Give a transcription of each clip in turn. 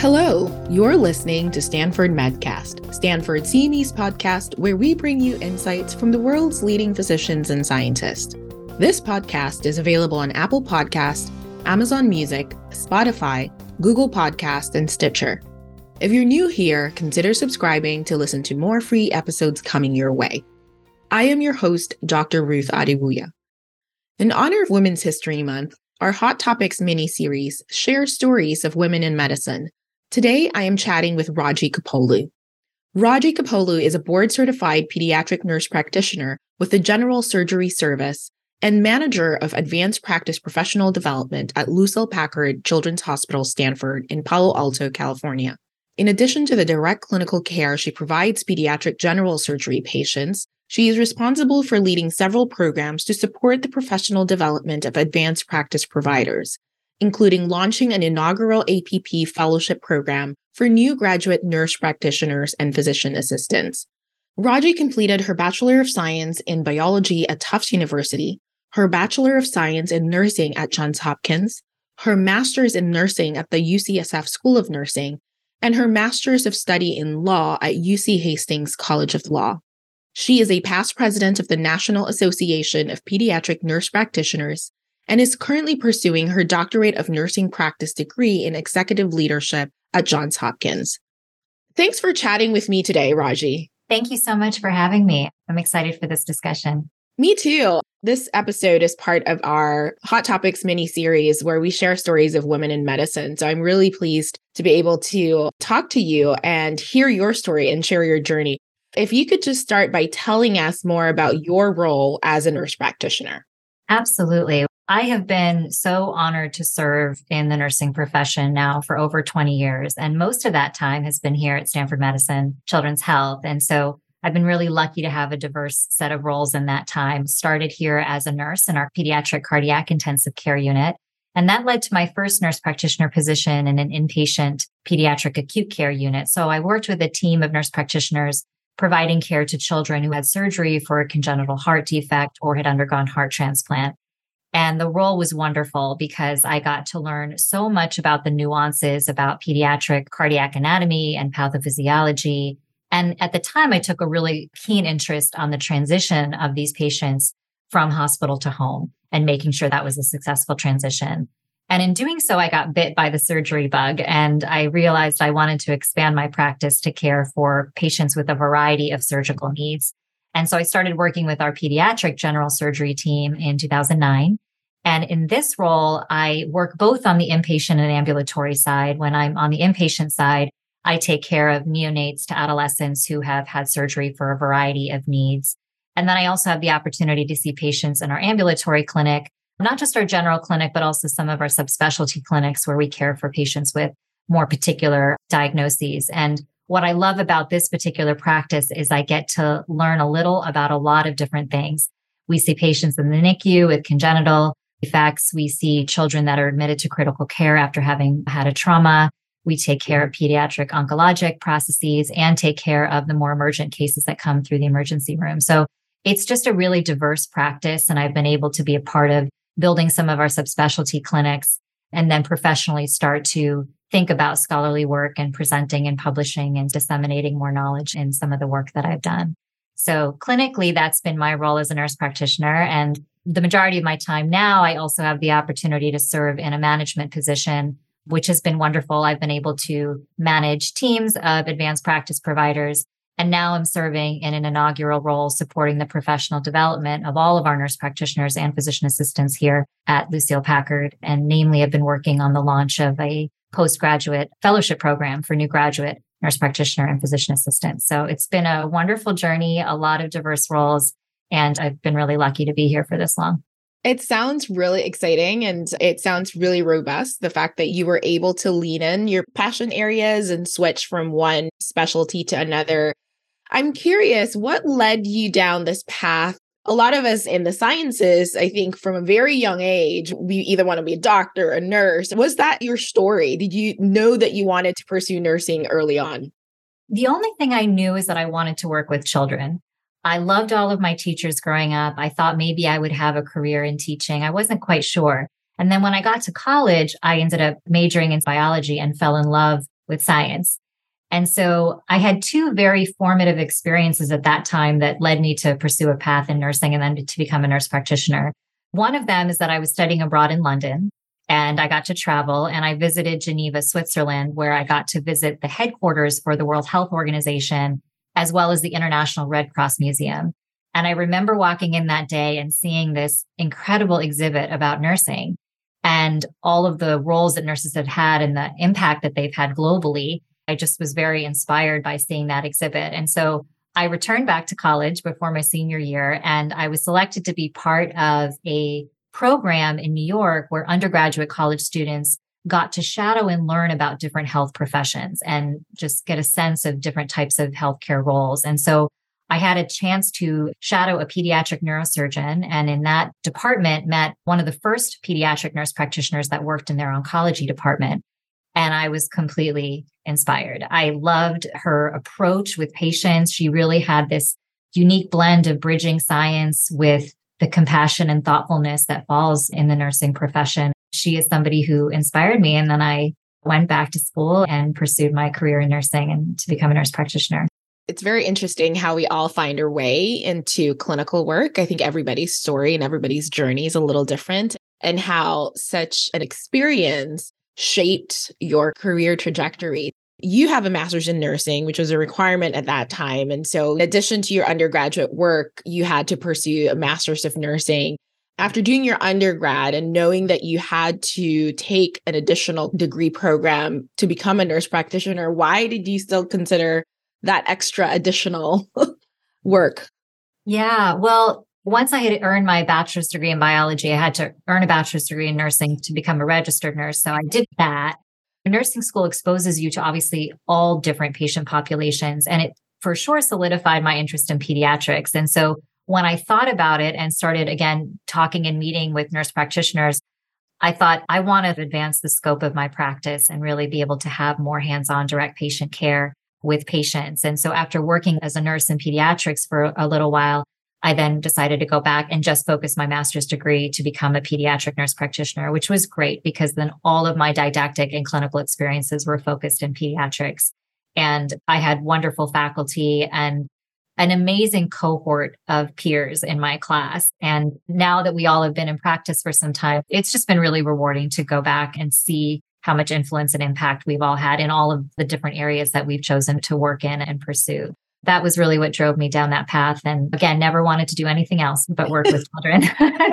Hello, you're listening to Stanford Medcast, Stanford CME's podcast, where we bring you insights from the world's leading physicians and scientists. This podcast is available on Apple Podcast, Amazon Music, Spotify, Google Podcast, and Stitcher. If you're new here, consider subscribing to listen to more free episodes coming your way. I am your host, Dr. Ruth Adewuya. In honor of Women's History Month, our Hot Topics mini series shares stories of women in medicine Today, I am chatting with Raji Koppolu. Raji Koppolu is a board certified pediatric nurse practitioner with the General Surgery Service and manager of advanced practice professional development at Lucile Packard Children's Hospital Stanford in Palo Alto, California. In addition to the direct clinical care she provides pediatric general surgery patients, she is responsible for leading several programs to support the professional development of advanced practice providers, including launching an inaugural APP fellowship program for new graduate nurse practitioners and physician assistants. Raji completed her Bachelor of Science in Biology at Tufts University, her Bachelor of Science in Nursing at Johns Hopkins, her Master's in Nursing at the UCSF School of Nursing, and her Master's of Study in Law at UC Hastings College of Law. She is a past president of the National Association of Pediatric Nurse Practitioners and is currently pursuing her doctorate of nursing practice degree in executive leadership at Johns Hopkins. Thanks for chatting with me today, Raji. Thank you so much for having me. I'm excited for this discussion. Me too. This episode is part of our Hot Topics mini series where we share stories of women in medicine. So I'm really pleased to be able to talk to you and hear your story and share your journey. If you could just start by telling us more about your role as a nurse practitioner. Absolutely. I have been so honored to serve in the nursing profession now for over 20 years. And most of that time has been here at Stanford Medicine Children's Health. And so I've been really lucky to have a diverse set of roles in that time. Started here as a nurse in our pediatric cardiac intensive care unit. And that led to my first nurse practitioner position in an inpatient pediatric acute care unit. So I worked with a team of nurse practitioners providing care to children who had surgery for a congenital heart defect or had undergone heart transplant. And the role was wonderful because I got to learn so much about the nuances about pediatric cardiac anatomy and pathophysiology. And at the time, I took a really keen interest on the transition of these patients from hospital to home and making sure that was a successful transition. And in doing so, I got bit by the surgery bug and I realized I wanted to expand my practice to care for patients with a variety of surgical needs. And so I started working with our pediatric general surgery team in 2009. And in this role, I work both on the inpatient and ambulatory side. When I'm on the inpatient side, I take care of neonates to adolescents who have had surgery for a variety of needs. And then I also have the opportunity to see patients in our ambulatory clinic, not just our general clinic, but also some of our subspecialty clinics where we care for patients with more particular diagnoses. And what I love about this particular practice is I get to learn a little about a lot of different things. We see patients in the NICU with congenital defects. We see children that are admitted to critical care after having had a trauma. We take care of pediatric oncologic processes and take care of the more emergent cases that come through the emergency room. So it's just a really diverse practice. And I've been able to be a part of building some of our subspecialty clinics and then professionally start to think about scholarly work and presenting and publishing and disseminating more knowledge in some of the work that I've done. So clinically, that's been my role as a nurse practitioner. And the majority of my time now, I also have the opportunity to serve in a management position, which has been wonderful. I've been able to manage teams of advanced practice providers. And now I'm serving in an inaugural role supporting the professional development of all of our nurse practitioners and physician assistants here at Lucile Packard. And namely, I've been working on the launch of a postgraduate fellowship program for new graduate nurse practitioner and physician assistant. So it's been a wonderful journey, a lot of diverse roles, and I've been really lucky to be here for this long. It sounds really exciting and it sounds really robust. The fact that you were able to lean in your passion areas and switch from one specialty to another. I'm curious, what led you down this path a lot of us in the sciences, I think from a very young age, we either want to be a doctor, a nurse. Was that your story? Did you know that you wanted to pursue nursing early on? The only thing I knew is that I wanted to work with children. I loved all of my teachers growing up. I thought maybe I would have a career in teaching. I wasn't quite sure. And then when I got to college, I ended up majoring in biology and fell in love with science. And so I had two very formative experiences at that time that led me to pursue a path in nursing and then to become a nurse practitioner. One of them is that I was studying abroad in London and I got to travel and I visited Geneva, Switzerland, where I got to visit the headquarters for the World Health Organization, as well as the International Red Cross Museum. And I remember walking in that day and seeing this incredible exhibit about nursing and all of the roles that nurses have had and the impact that they've had globally. I just was very inspired by seeing that exhibit. And so I returned back to college before my senior year and I was selected to be part of a program in New York where undergraduate college students got to shadow and learn about different health professions and just get a sense of different types of healthcare roles. And so I had a chance to shadow a pediatric neurosurgeon and in that department met one of the first pediatric nurse practitioners that worked in their oncology department. And I was completely inspired. I loved her approach with patients. She really had this unique blend of bridging science with the compassion and thoughtfulness that falls in the nursing profession. She is somebody who inspired me. And then I went back to school and pursued my career in nursing and to become a nurse practitioner. It's very interesting how we all find our way into clinical work. I think everybody's story and everybody's journey is a little different, and how such an experience shaped your career trajectory. You have a master's in nursing, which was a requirement at that time. And so, in addition to your undergraduate work, you had to pursue a master's of nursing. After doing your undergrad and knowing that you had to take an additional degree program to become a nurse practitioner, why did you still consider that extra additional work? Yeah, well, once I had earned my bachelor's degree in biology, I had to earn a bachelor's degree in nursing to become a registered nurse. So I did that. Nursing school exposes you to obviously all different patient populations, and it for sure solidified my interest in pediatrics. And so when I thought about it and started again talking and meeting with nurse practitioners, I thought I want to advance the scope of my practice and really be able to have more hands on direct patient care with patients. And so after working as a nurse in pediatrics for a little while, I then decided to go back and just focus my master's degree to become a pediatric nurse practitioner, which was great because then all of my didactic and clinical experiences were focused in pediatrics. And I had wonderful faculty and an amazing cohort of peers in my class. And now that we all have been in practice for some time, it's just been really rewarding to go back and see how much influence and impact we've all had in all of the different areas that we've chosen to work in and pursue that was really what drove me down that path. And again, never wanted to do anything else but work with children.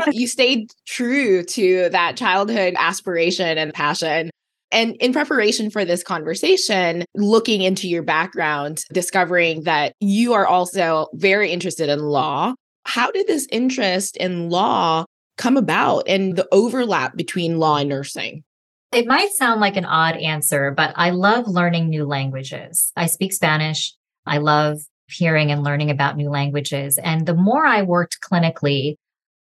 you stayed true to that childhood aspiration and passion. And in preparation for this conversation, looking into your background, discovering that you are also very interested in law. How did this interest in law come about and the overlap between law and nursing? It might sound like an odd answer, but I love learning new languages. I speak Spanish. I love hearing and learning about new languages. And the more I worked clinically,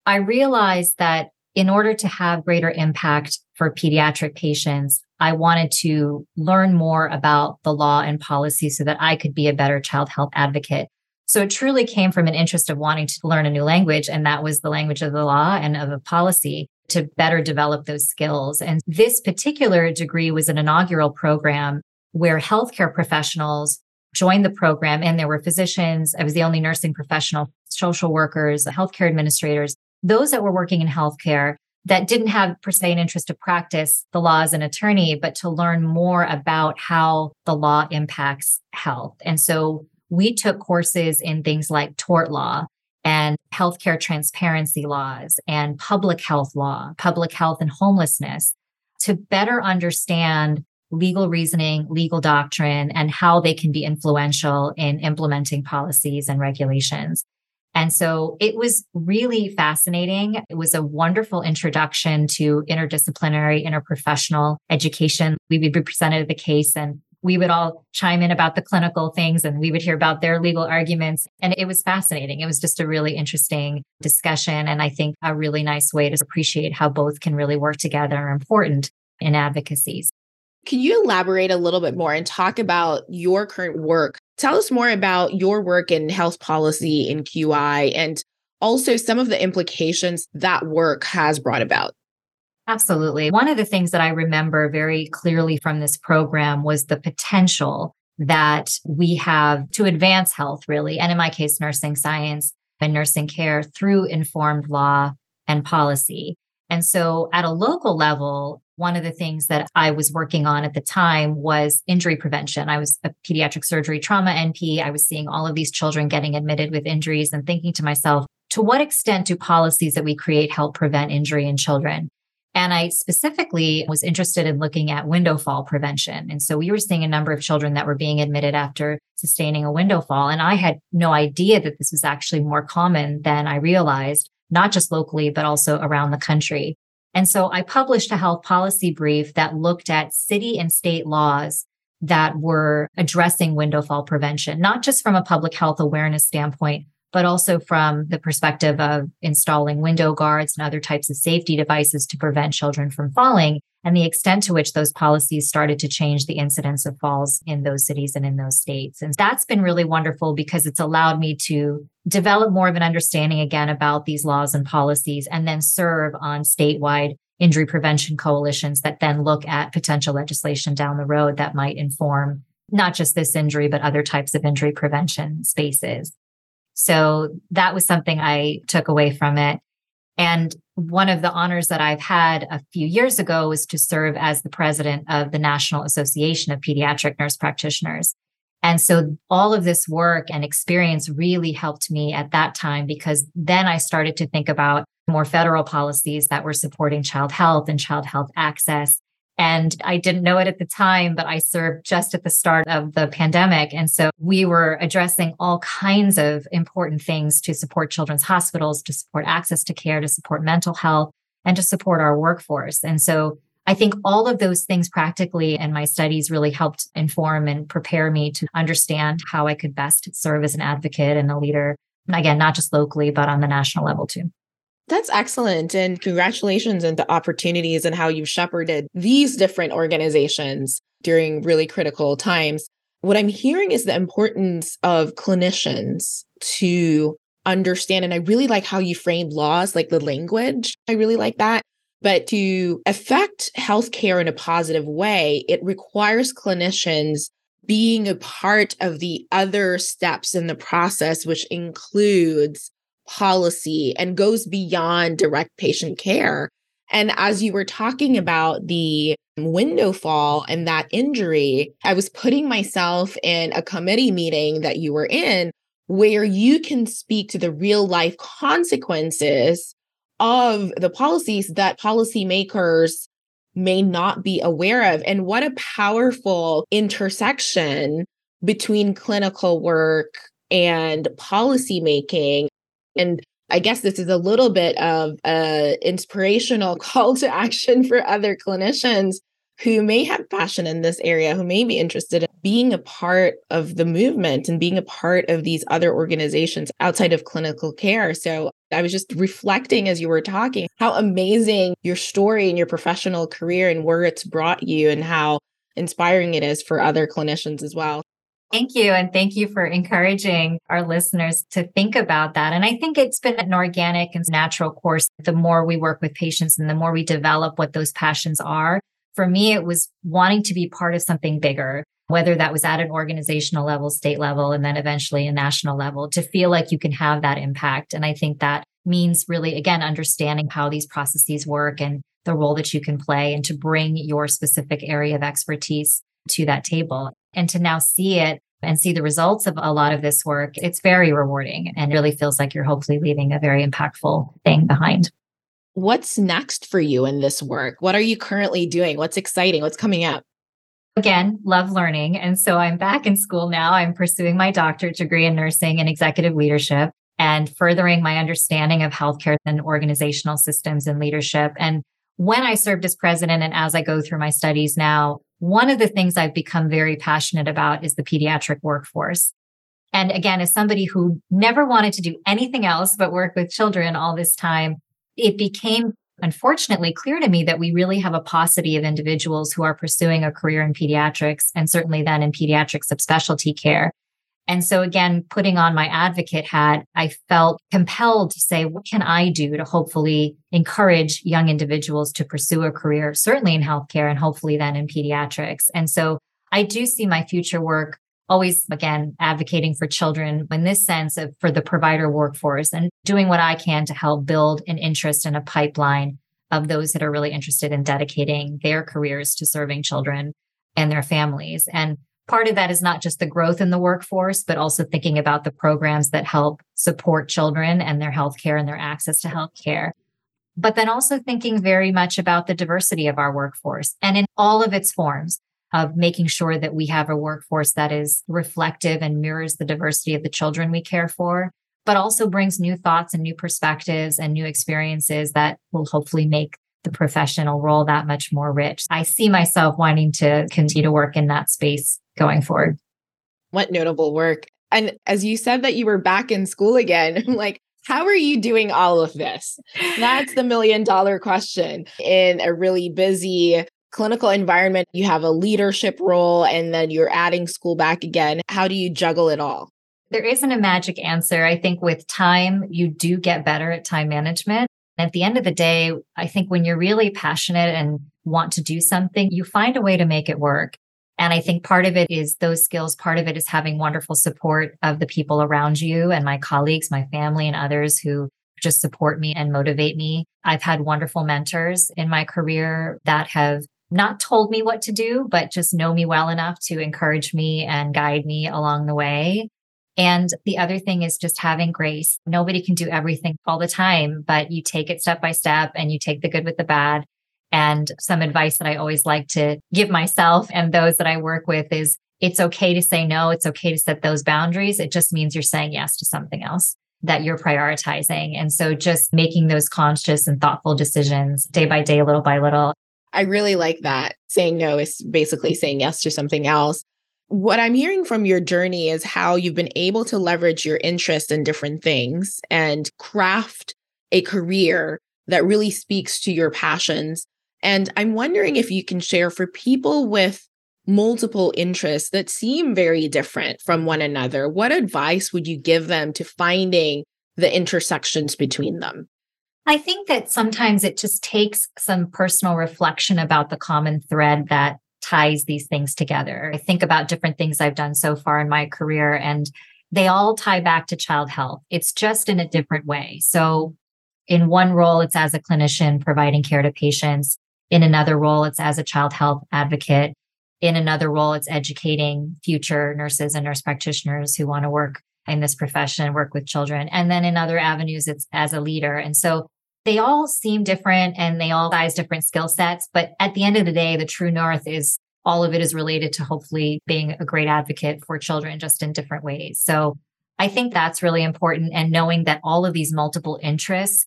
I realized that in order to have greater impact for pediatric patients, I wanted to learn more about the law and policy so that I could be a better child health advocate. So it truly came from an interest of wanting to learn a new language. And that was the language of the law and of a policy to better develop those skills. And this particular degree was an inaugural program where healthcare professionals joined the program and there were physicians. I was the only nursing professional, social workers, healthcare administrators, those that were working in healthcare that didn't have per se an interest to practice the law as an attorney, but to learn more about how the law impacts health. And so we took courses in things like tort law and healthcare transparency laws and public health law, public health and homelessness to better understand legal reasoning, legal doctrine, and how they can be influential in implementing policies and regulations. And so it was really fascinating. It was a wonderful introduction to interdisciplinary, interprofessional education. We would be presented the case and we would all chime in about the clinical things and we would hear about their legal arguments. And it was fascinating. It was just a really interesting discussion. And I think a really nice way to appreciate how both can really work together are important in advocacies. Can you elaborate a little bit more and talk about your current work? Tell us more about your work in health policy in QI and also some of the implications that work has brought about. Absolutely. One of the things that I remember very clearly from this program was the potential that we have to advance health, really, and in my case, nursing science and nursing care through informed law and policy. And so at a local level, one of the things that I was working on at the time was injury prevention. I was a pediatric surgery trauma NP. I was seeing all of these children getting admitted with injuries and thinking to myself, to what extent do policies that we create help prevent injury in children? And I specifically was interested in looking at window fall prevention. And so we were seeing a number of children that were being admitted after sustaining a window fall. And I had no idea that this was actually more common than I realized, not just locally, but also around the country. And so I published a health policy brief that looked at city and state laws that were addressing window fall prevention, not just from a public health awareness standpoint, but also from the perspective of installing window guards and other types of safety devices to prevent children from falling and the extent to which those policies started to change the incidence of falls in those cities and in those states. And that's been really wonderful because it's allowed me to develop more of an understanding again about these laws and policies and then serve on statewide injury prevention coalitions that then look at potential legislation down the road that might inform not just this injury, but other types of injury prevention spaces. So that was something I took away from it. And one of the honors that I've had a few years ago was to serve as the president of the National Association of Pediatric Nurse Practitioners. And so all of this work and experience really helped me at that time because then I started to think about more federal policies that were supporting child health and child health access and I didn't know it at the time, but I served just at the start of the pandemic. And so we were addressing all kinds of important things to support children's hospitals, to support access to care, to support mental health, and to support our workforce. And so I think all of those things practically and my studies really helped inform and prepare me to understand how I could best serve as an advocate and a leader. And again, not just locally, but on the national level too. That's excellent. And congratulations on the opportunities and how you've shepherded these different organizations during really critical times. What I'm hearing is the importance of clinicians to understand. And I really like how you framed laws, like the language. I really like that. But to affect healthcare in a positive way, it requires clinicians being a part of the other steps in the process, which includes policy and goes beyond direct patient care. And as you were talking about the window fall and that injury, I was putting myself in a committee meeting that you were in where you can speak to the real life consequences of the policies that policymakers may not be aware of. And what a powerful intersection between clinical work and policymaking and I guess this is a little bit of an inspirational call to action for other clinicians who may have passion in this area, who may be interested in being a part of the movement and being a part of these other organizations outside of clinical care. So I was just reflecting as you were talking how amazing your story and your professional career and where it's brought you and how inspiring it is for other clinicians as well. Thank you. And thank you for encouraging our listeners to think about that. And I think it's been an organic and natural course. The more we work with patients and the more we develop what those passions are, for me, it was wanting to be part of something bigger, whether that was at an organizational level, state level, and then eventually a national level to feel like you can have that impact. And I think that means really, again, understanding how these processes work and the role that you can play and to bring your specific area of expertise to that table and to now see it and see the results of a lot of this work, it's very rewarding and really feels like you're hopefully leaving a very impactful thing behind. What's next for you in this work? What are you currently doing? What's exciting? What's coming up? Again, love learning. And so I'm back in school now. I'm pursuing my doctorate degree in nursing and executive leadership and furthering my understanding of healthcare and organizational systems and leadership. And when I served as president and as I go through my studies now, one of the things I've become very passionate about is the pediatric workforce. And again, as somebody who never wanted to do anything else but work with children all this time, it became unfortunately clear to me that we really have a paucity of individuals who are pursuing a career in pediatrics and certainly then in pediatric subspecialty care. And so again, putting on my advocate hat, I felt compelled to say, what can I do to hopefully encourage young individuals to pursue a career, certainly in healthcare and hopefully then in pediatrics. And so I do see my future work always again advocating for children in this sense of for the provider workforce and doing what I can to help build an interest in a pipeline of those that are really interested in dedicating their careers to serving children and their families. And part of that is not just the growth in the workforce, but also thinking about the programs that help support children and their healthcare and their access to healthcare. But then also thinking very much about the diversity of our workforce and in all of its forms of making sure that we have a workforce that is reflective and mirrors the diversity of the children we care for, but also brings new thoughts and new perspectives and new experiences that will hopefully make the professional role that much more rich. I see myself wanting to continue to work in that space going forward. What notable work. And as you said that you were back in school again, like, how are you doing all of this? That's the million dollar question in a really busy clinical environment. You have a leadership role and then you're adding school back again. How do you juggle it all? There isn't a magic answer. I think with time, you do get better at time management. At the end of the day, I think when you're really passionate and want to do something, you find a way to make it work. And I think part of it is those skills. Part of it is having wonderful support of the people around you and my colleagues, my family, and others who just support me and motivate me. I've had wonderful mentors in my career that have not told me what to do, but just know me well enough to encourage me and guide me along the way. And the other thing is just having grace. Nobody can do everything all the time, but you take it step by step and you take the good with the bad. And some advice that I always like to give myself and those that I work with is it's okay to say no. It's okay to set those boundaries. It just means you're saying yes to something else that you're prioritizing. And so just making those conscious and thoughtful decisions day by day, little by little. I really like that. Saying no is basically saying yes to something else. What I'm hearing from your journey is how you've been able to leverage your interest in different things and craft a career that really speaks to your passions. And I'm wondering if you can share for people with multiple interests that seem very different from one another, what advice would you give them to finding the intersections between them? I think that sometimes it just takes some personal reflection about the common thread that ties these things together. I think about different things I've done so far in my career, and they all tie back to child health. It's just in a different way. So, in one role, it's as a clinician providing care to patients. In another role, it's as a child health advocate. In another role, it's educating future nurses and nurse practitioners who want to work in this profession, work with children. And then in other avenues, it's as a leader. And so they all seem different and they all size different skill sets. But at the end of the day, the true north is all of it is related to hopefully being a great advocate for children just in different ways. So I think that's really important. And knowing that all of these multiple interests,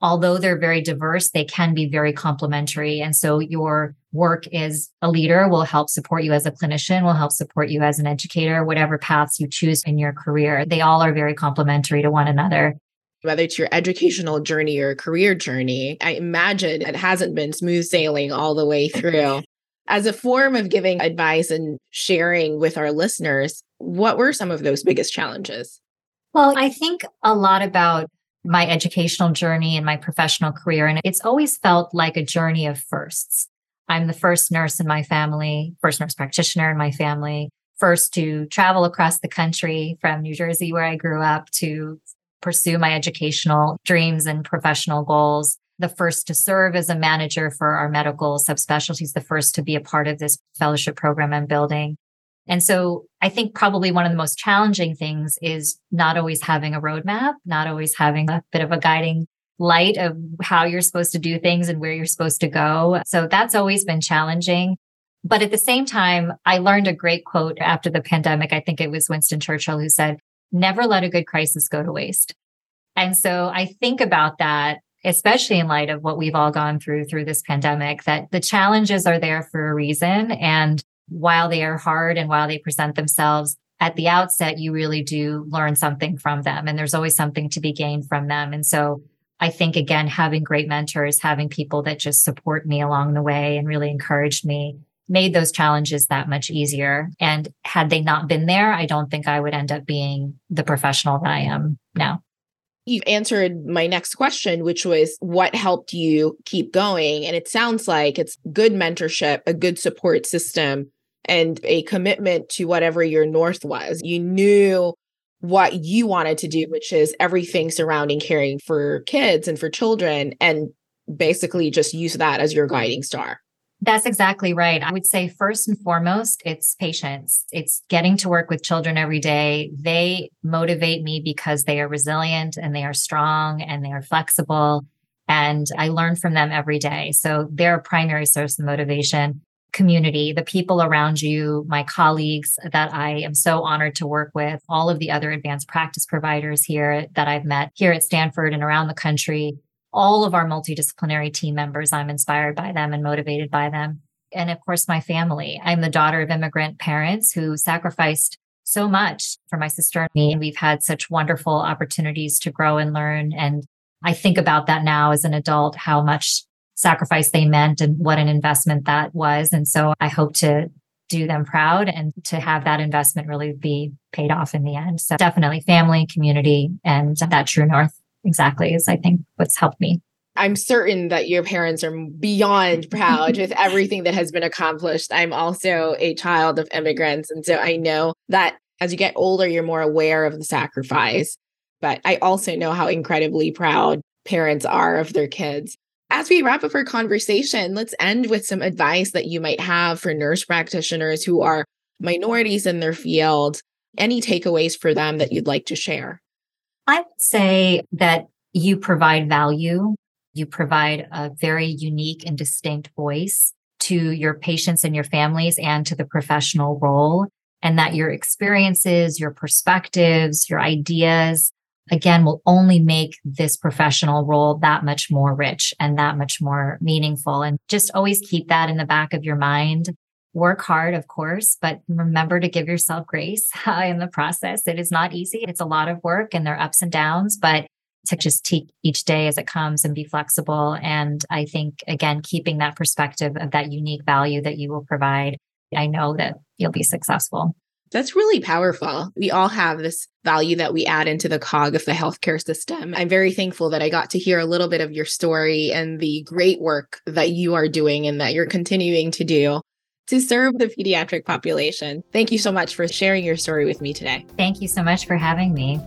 although they're very diverse, they can be very complementary. And so your work as a leader will help support you as a clinician, will help support you as an educator, whatever paths you choose in your career. They all are very complementary to one another whether it's your educational journey or career journey, I imagine it hasn't been smooth sailing all the way through. As a form of giving advice and sharing with our listeners, what were some of those biggest challenges? Well, I think a lot about my educational journey and my professional career, and it's always felt like a journey of firsts. I'm the first nurse in my family, first nurse practitioner in my family, first to travel across the country from New Jersey, where I grew up, to pursue my educational dreams and professional goals. The first to serve as a manager for our medical subspecialties, the first to be a part of this fellowship program I'm building. And so I think probably one of the most challenging things is not always having a roadmap, not always having a bit of a guiding light of how you're supposed to do things and where you're supposed to go. So that's always been challenging. But at the same time, I learned a great quote after the pandemic. I think it was Winston Churchill who said, never let a good crisis go to waste. And so I think about that, especially in light of what we've all gone through through this pandemic, that the challenges are there for a reason. And while they are hard and while they present themselves at the outset, you really do learn something from them. And there's always something to be gained from them. And so I think, again, having great mentors, having people that just support me along the way and really encouraged me made those challenges that much easier. And had they not been there, I don't think I would end up being the professional that I am now. You've answered my next question, which was what helped you keep going? And it sounds like it's good mentorship, a good support system, and a commitment to whatever your North was. You knew what you wanted to do, which is everything surrounding caring for kids and for children, and basically just use that as your guiding star. That's exactly right. I would say first and foremost, it's patients. It's getting to work with children every day. They motivate me because they are resilient and they are strong and they are flexible. And I learn from them every day. So they're a primary source of motivation. Community, the people around you, my colleagues that I am so honored to work with, all of the other advanced practice providers here that I've met here at Stanford and around the country all of our multidisciplinary team members. I'm inspired by them and motivated by them. And of course, my family. I'm the daughter of immigrant parents who sacrificed so much for my sister and me. And we've had such wonderful opportunities to grow and learn. And I think about that now as an adult, how much sacrifice they meant and what an investment that was. And so I hope to do them proud and to have that investment really be paid off in the end. So definitely family, community, and that true north exactly is I think what's helped me. I'm certain that your parents are beyond proud with everything that has been accomplished. I'm also a child of immigrants. And so I know that as you get older, you're more aware of the sacrifice. But I also know how incredibly proud parents are of their kids. As we wrap up our conversation, let's end with some advice that you might have for nurse practitioners who are minorities in their field. Any takeaways for them that you'd like to share? I would say that you provide value. You provide a very unique and distinct voice to your patients and your families and to the professional role. And that your experiences, your perspectives, your ideas, again, will only make this professional role that much more rich and that much more meaningful. And just always keep that in the back of your mind work hard, of course, but remember to give yourself grace in the process. It is not easy. It's a lot of work and there are ups and downs, but to just take each day as it comes and be flexible. And I think, again, keeping that perspective of that unique value that you will provide, I know that you'll be successful. That's really powerful. We all have this value that we add into the cog of the healthcare system. I'm very thankful that I got to hear a little bit of your story and the great work that you are doing and that you're continuing to do to serve the pediatric population. Thank you so much for sharing your story with me today. Thank you so much for having me.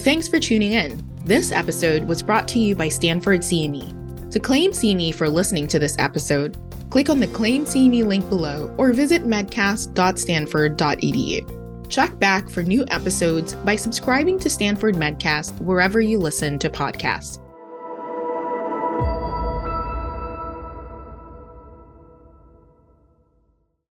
Thanks for tuning in. This episode was brought to you by Stanford CME. To claim CME for listening to this episode, click on the Claim CME link below or visit medcast.stanford.edu. Check back for new episodes by subscribing to Stanford Medcast wherever you listen to podcasts.